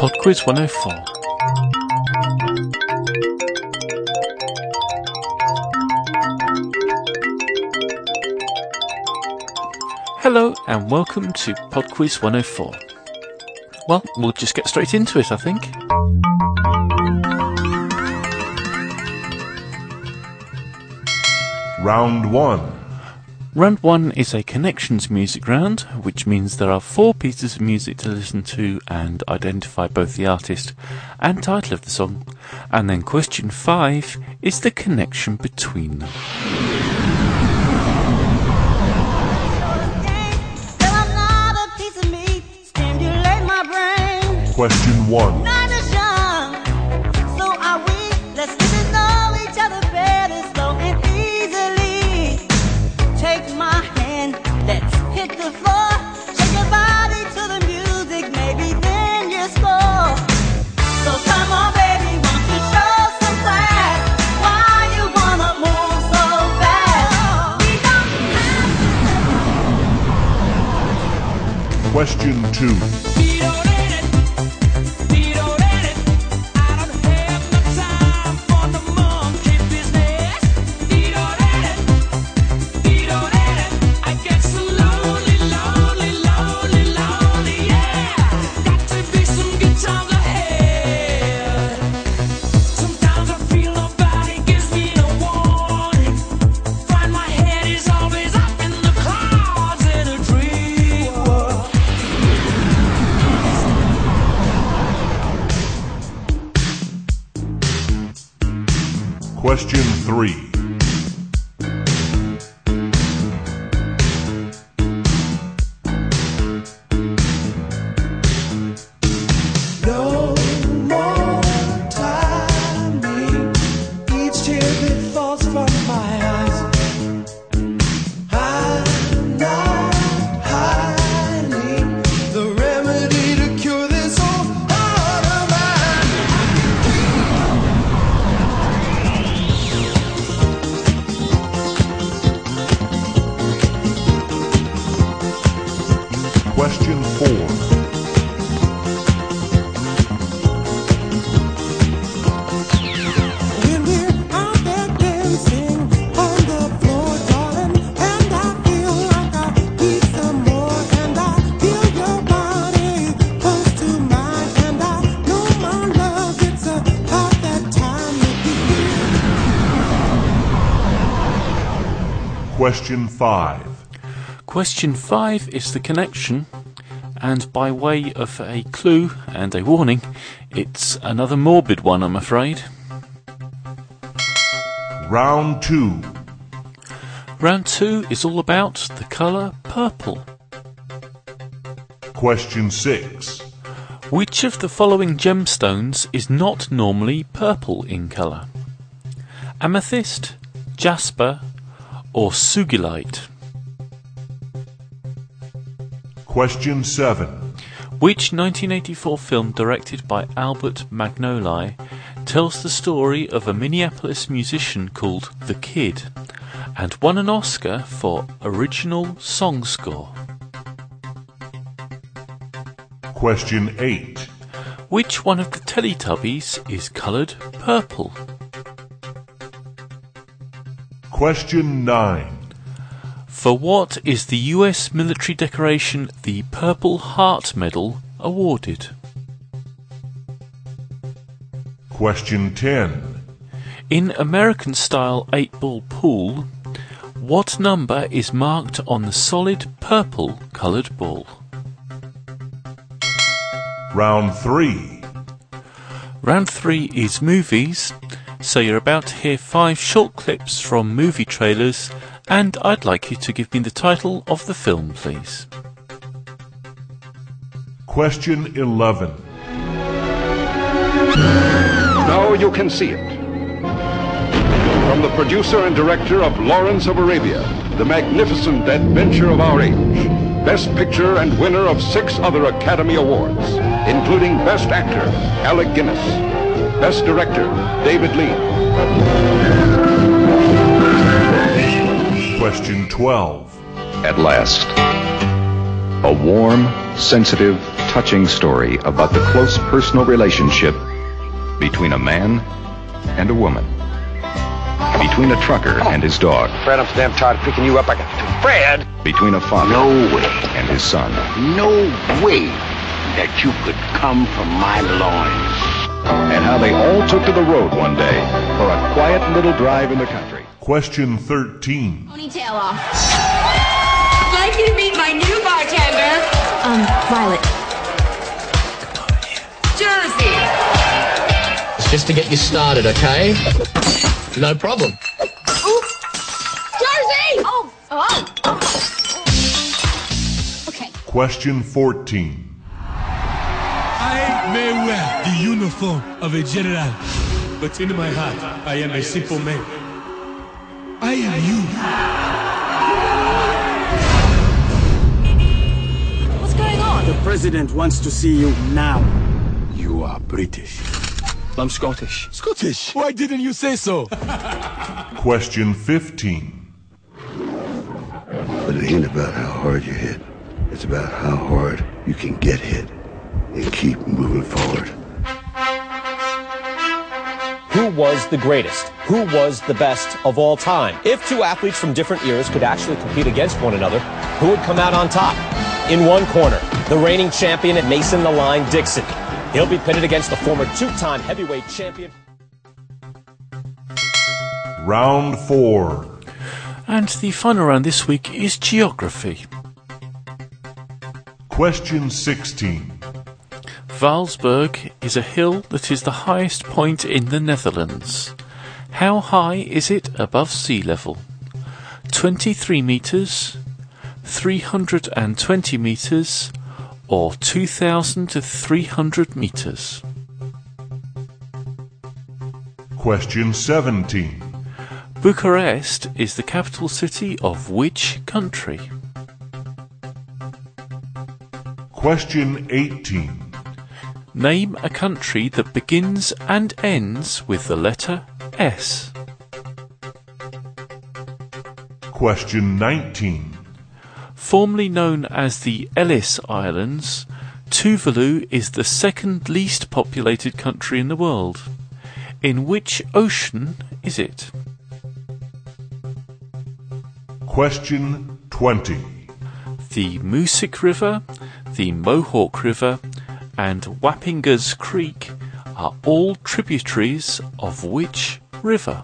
PodQuiz 104. Hello and welcome to PodQuiz 104. Well, we'll just get straight into it, I think. Round 1. Round 1 is a connections music round, which means there are four pieces of music to listen to and identify both the artist and title of the song. And then question 5 is the connection between them. Question 1. Question 2. Question 3. Question 5. Question five is the connection, and by way of a clue and a warning, it's another morbid one, I'm afraid. Round 2. Round two is all about the colour purple. Question 6. Which of the following gemstones is not normally purple in colour? Amethyst, jasper, or sugilite? Question 7. Which 1984 film directed by Albert Magnoli tells the story of a Minneapolis musician called The Kid and won an Oscar for original song score? Question 8. Which one of the Teletubbies is coloured purple? Question 9. For what is the US military decoration the Purple Heart Medal awarded? Question 10. In American style 8 ball pool, what number is marked on the solid purple coloured ball? Round 3. Round 3 is movies, so you're about to hear 5 short clips from movie trailers, and I'd like you to give me the title of the film, please. Question 11. Now you can see it. From the producer and director of Lawrence of Arabia, the magnificent adventure of our age. Best Picture and winner of six other Academy Awards, including Best Actor, Alec Guinness. Best Director, David Lean. Question 12. At last. A warm, sensitive, touching story about the close personal relationship between a man and a woman. Between a trucker and his dog. Fred, I'm damn tired of picking you up. I got to. Fred! Between a father No way, and his son. no way that you could come from my loins. And how they all took to the road one day for a quiet little drive in the country. Question 13. Ponytail off. I'd like you to meet my new bartender. Um, Violet. Jersey. It's Just to get you started, okay? No problem. Ooh. Jersey! Oh, oh. Okay. Question 14. I may wear the uniform of a general, but in my heart, I am a simple man. I am you. What's going on? The president wants to see you now. You are British. I'm Scottish. Scottish. Why didn't you say so? Question 15. But it ain't about how hard you hit. It's about how hard you can get hit and keep moving forward. Who was the greatest? Who was the best of all time? If two athletes from different eras could actually compete against one another, who would come out on top? In one corner, the reigning champion at Mason the Line Dixon. He'll be pitted against the former two-time heavyweight champion. Round 4. And the final round this week is geography. Question 16. Vaalserberg is a hill that is the highest point in the Netherlands. How high is it above sea level? 23 metres, 320 metres, or 2,300 metres? Question 17. Bucharest is the capital city of which country? Question 18. Name a country that begins and ends with the letter S. Question 19. Formerly known as the Ellice Islands, Tuvalu is the second least populated country in the world. In which ocean is it? Question 20. The Hoosic River, the Mohawk River, and Wappingers Creek are all tributaries of which river?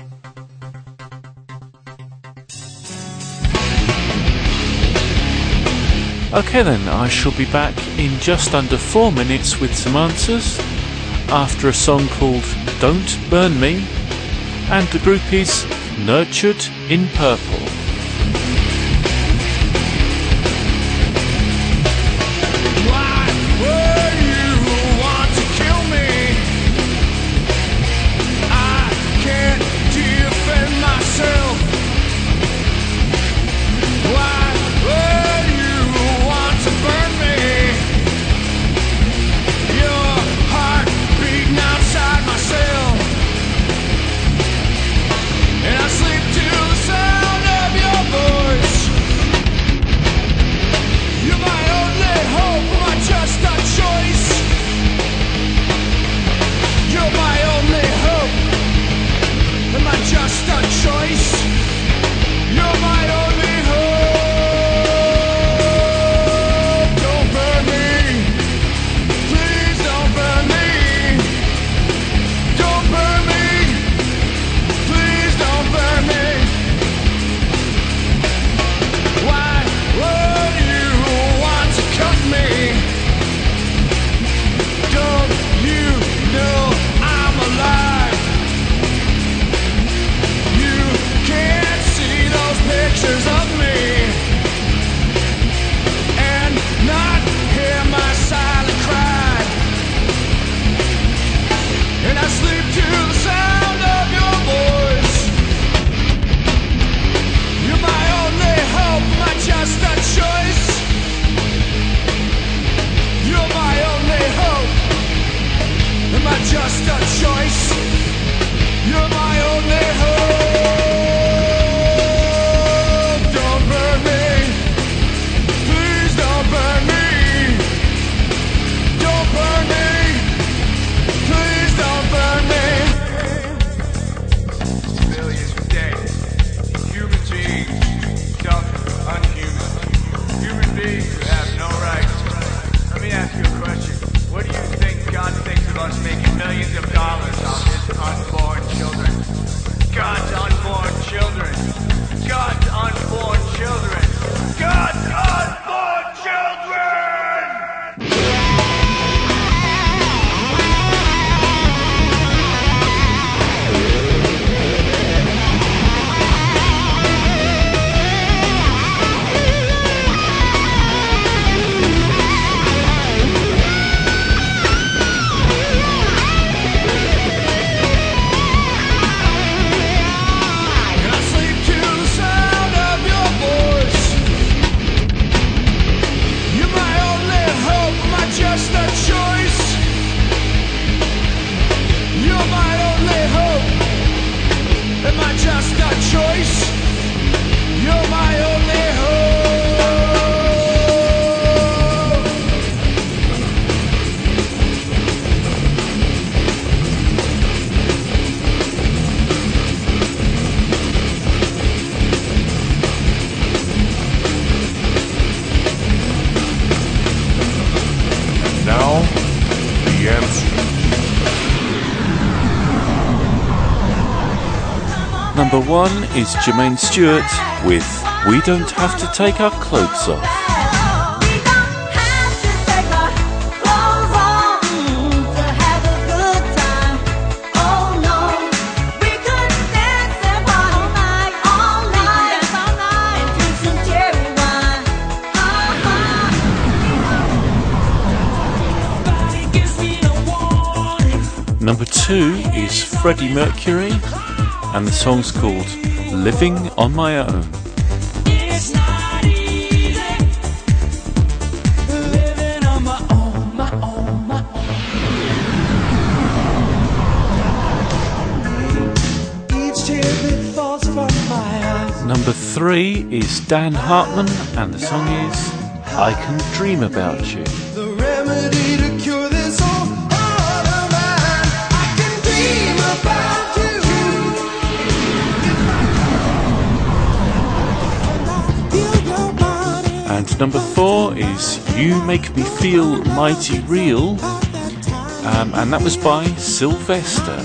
Okay then, I shall be back in just under four minutes with some answers after a song called Don't Burn Me, and the group is Nurtured in Purple. Number one is Jermaine Stewart with We Don't Have to Take Our Clothes Off. Number two is Freddie Mercury, and the song's called Living on My Own. Each tear that falls from my eyes. Number three is Dan Hartman, and the song is I Can Dream About You. And number four is You Make Me Feel Mighty Real, um, and that was by Sylvester.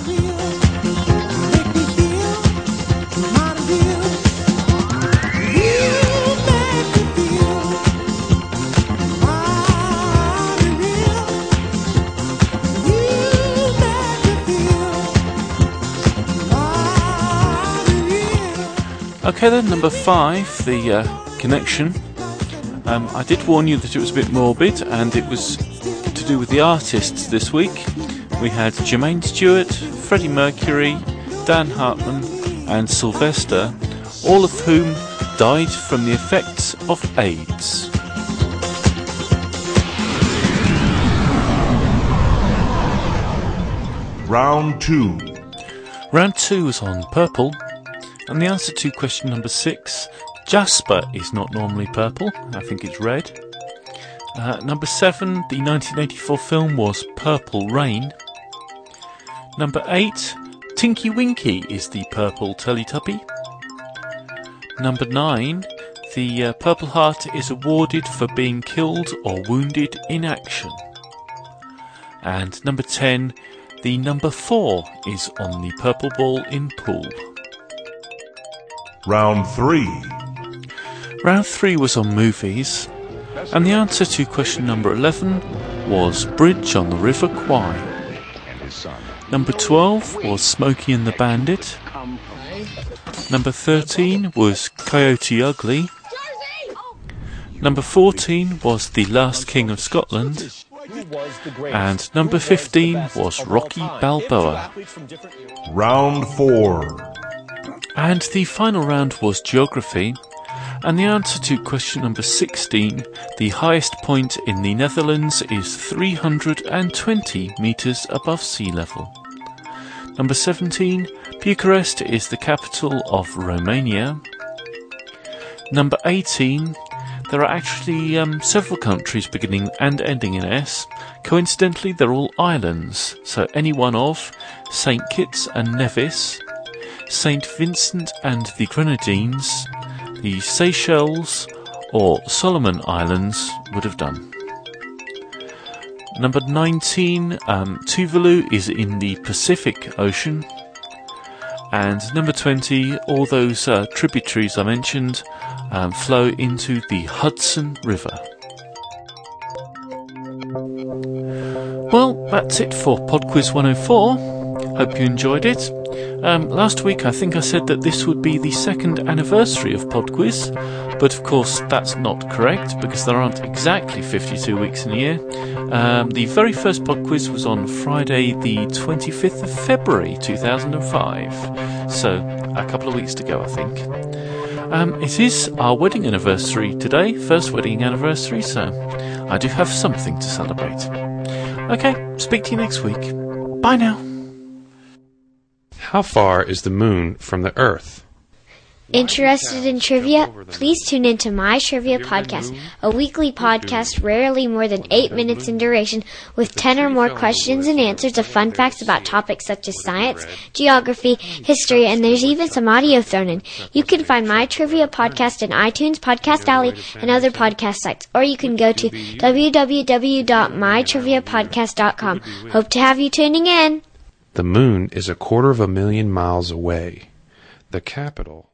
Okay, then, number five, the uh, connection. Um, I did warn you that it was a bit morbid, and it was to do with the artists this week. We had Jermaine Stewart, Freddie Mercury, Dan Hartman, and Sylvester, all of whom died from the effects of AIDS. Round 2. Round two was on purple, and the answer to question number six Jasper is not normally purple, I think it's red. Uh, number seven, the 1984 film was Purple Rain. Number eight, Tinky Winky is the purple Teletubby. Number nine, the uh, Purple Heart is awarded for being killed or wounded in action. And number 10, the number 4 is on the purple ball in pool. Round 3. Round 3 was on movies, and the answer to question number 11 was Bridge on the River Kwai. Number 12 was Smokey and the Bandit. Number 13 was Coyote Ugly. Number 14 was The Last King of Scotland. And number 15 was Rocky Balboa. Round 4. And the final round was geography. And the answer to question number 16, the highest point in the Netherlands is 320 metres above sea level. Number 17, Bucharest is the capital of Romania. Number 18, there are actually um, several countries beginning and ending in S. Coincidentally, they're all islands, so any one of St. Kitts and Nevis, St. Vincent and the Grenadines, the Seychelles, or Solomon Islands would have done. Number 19, um, Tuvalu is in the Pacific Ocean. And number 20, all those uh, tributaries I mentioned um, flow into the Hudson River. Well, that's it for PodQuiz 104. Hope you enjoyed it. Um, last week I think I said that this would be the second anniversary of PodQuiz, but of course that's not correct because there aren't exactly 52 weeks in a year. Um, the very first PodQuiz was on Friday, the 25th of February 2005, so a couple of weeks to go, I think. Um, it is our wedding anniversary today, first wedding anniversary, so I do have something to celebrate. Okay, speak to you next week. Bye now. How far is the moon from the Earth? Interested in trivia? Please tune in to My Trivia Podcast, a weekly podcast rarely more than eight minutes in duration with 10 or more questions and answers of fun facts about topics such as science, geography, history, and there's even some audio thrown in. You can find My Trivia Podcast in iTunes, Podcast Alley, and other podcast sites, or you can go to www.mytriviapodcast.com. Hope to have you tuning in. The moon is a quarter of a million miles away. the capital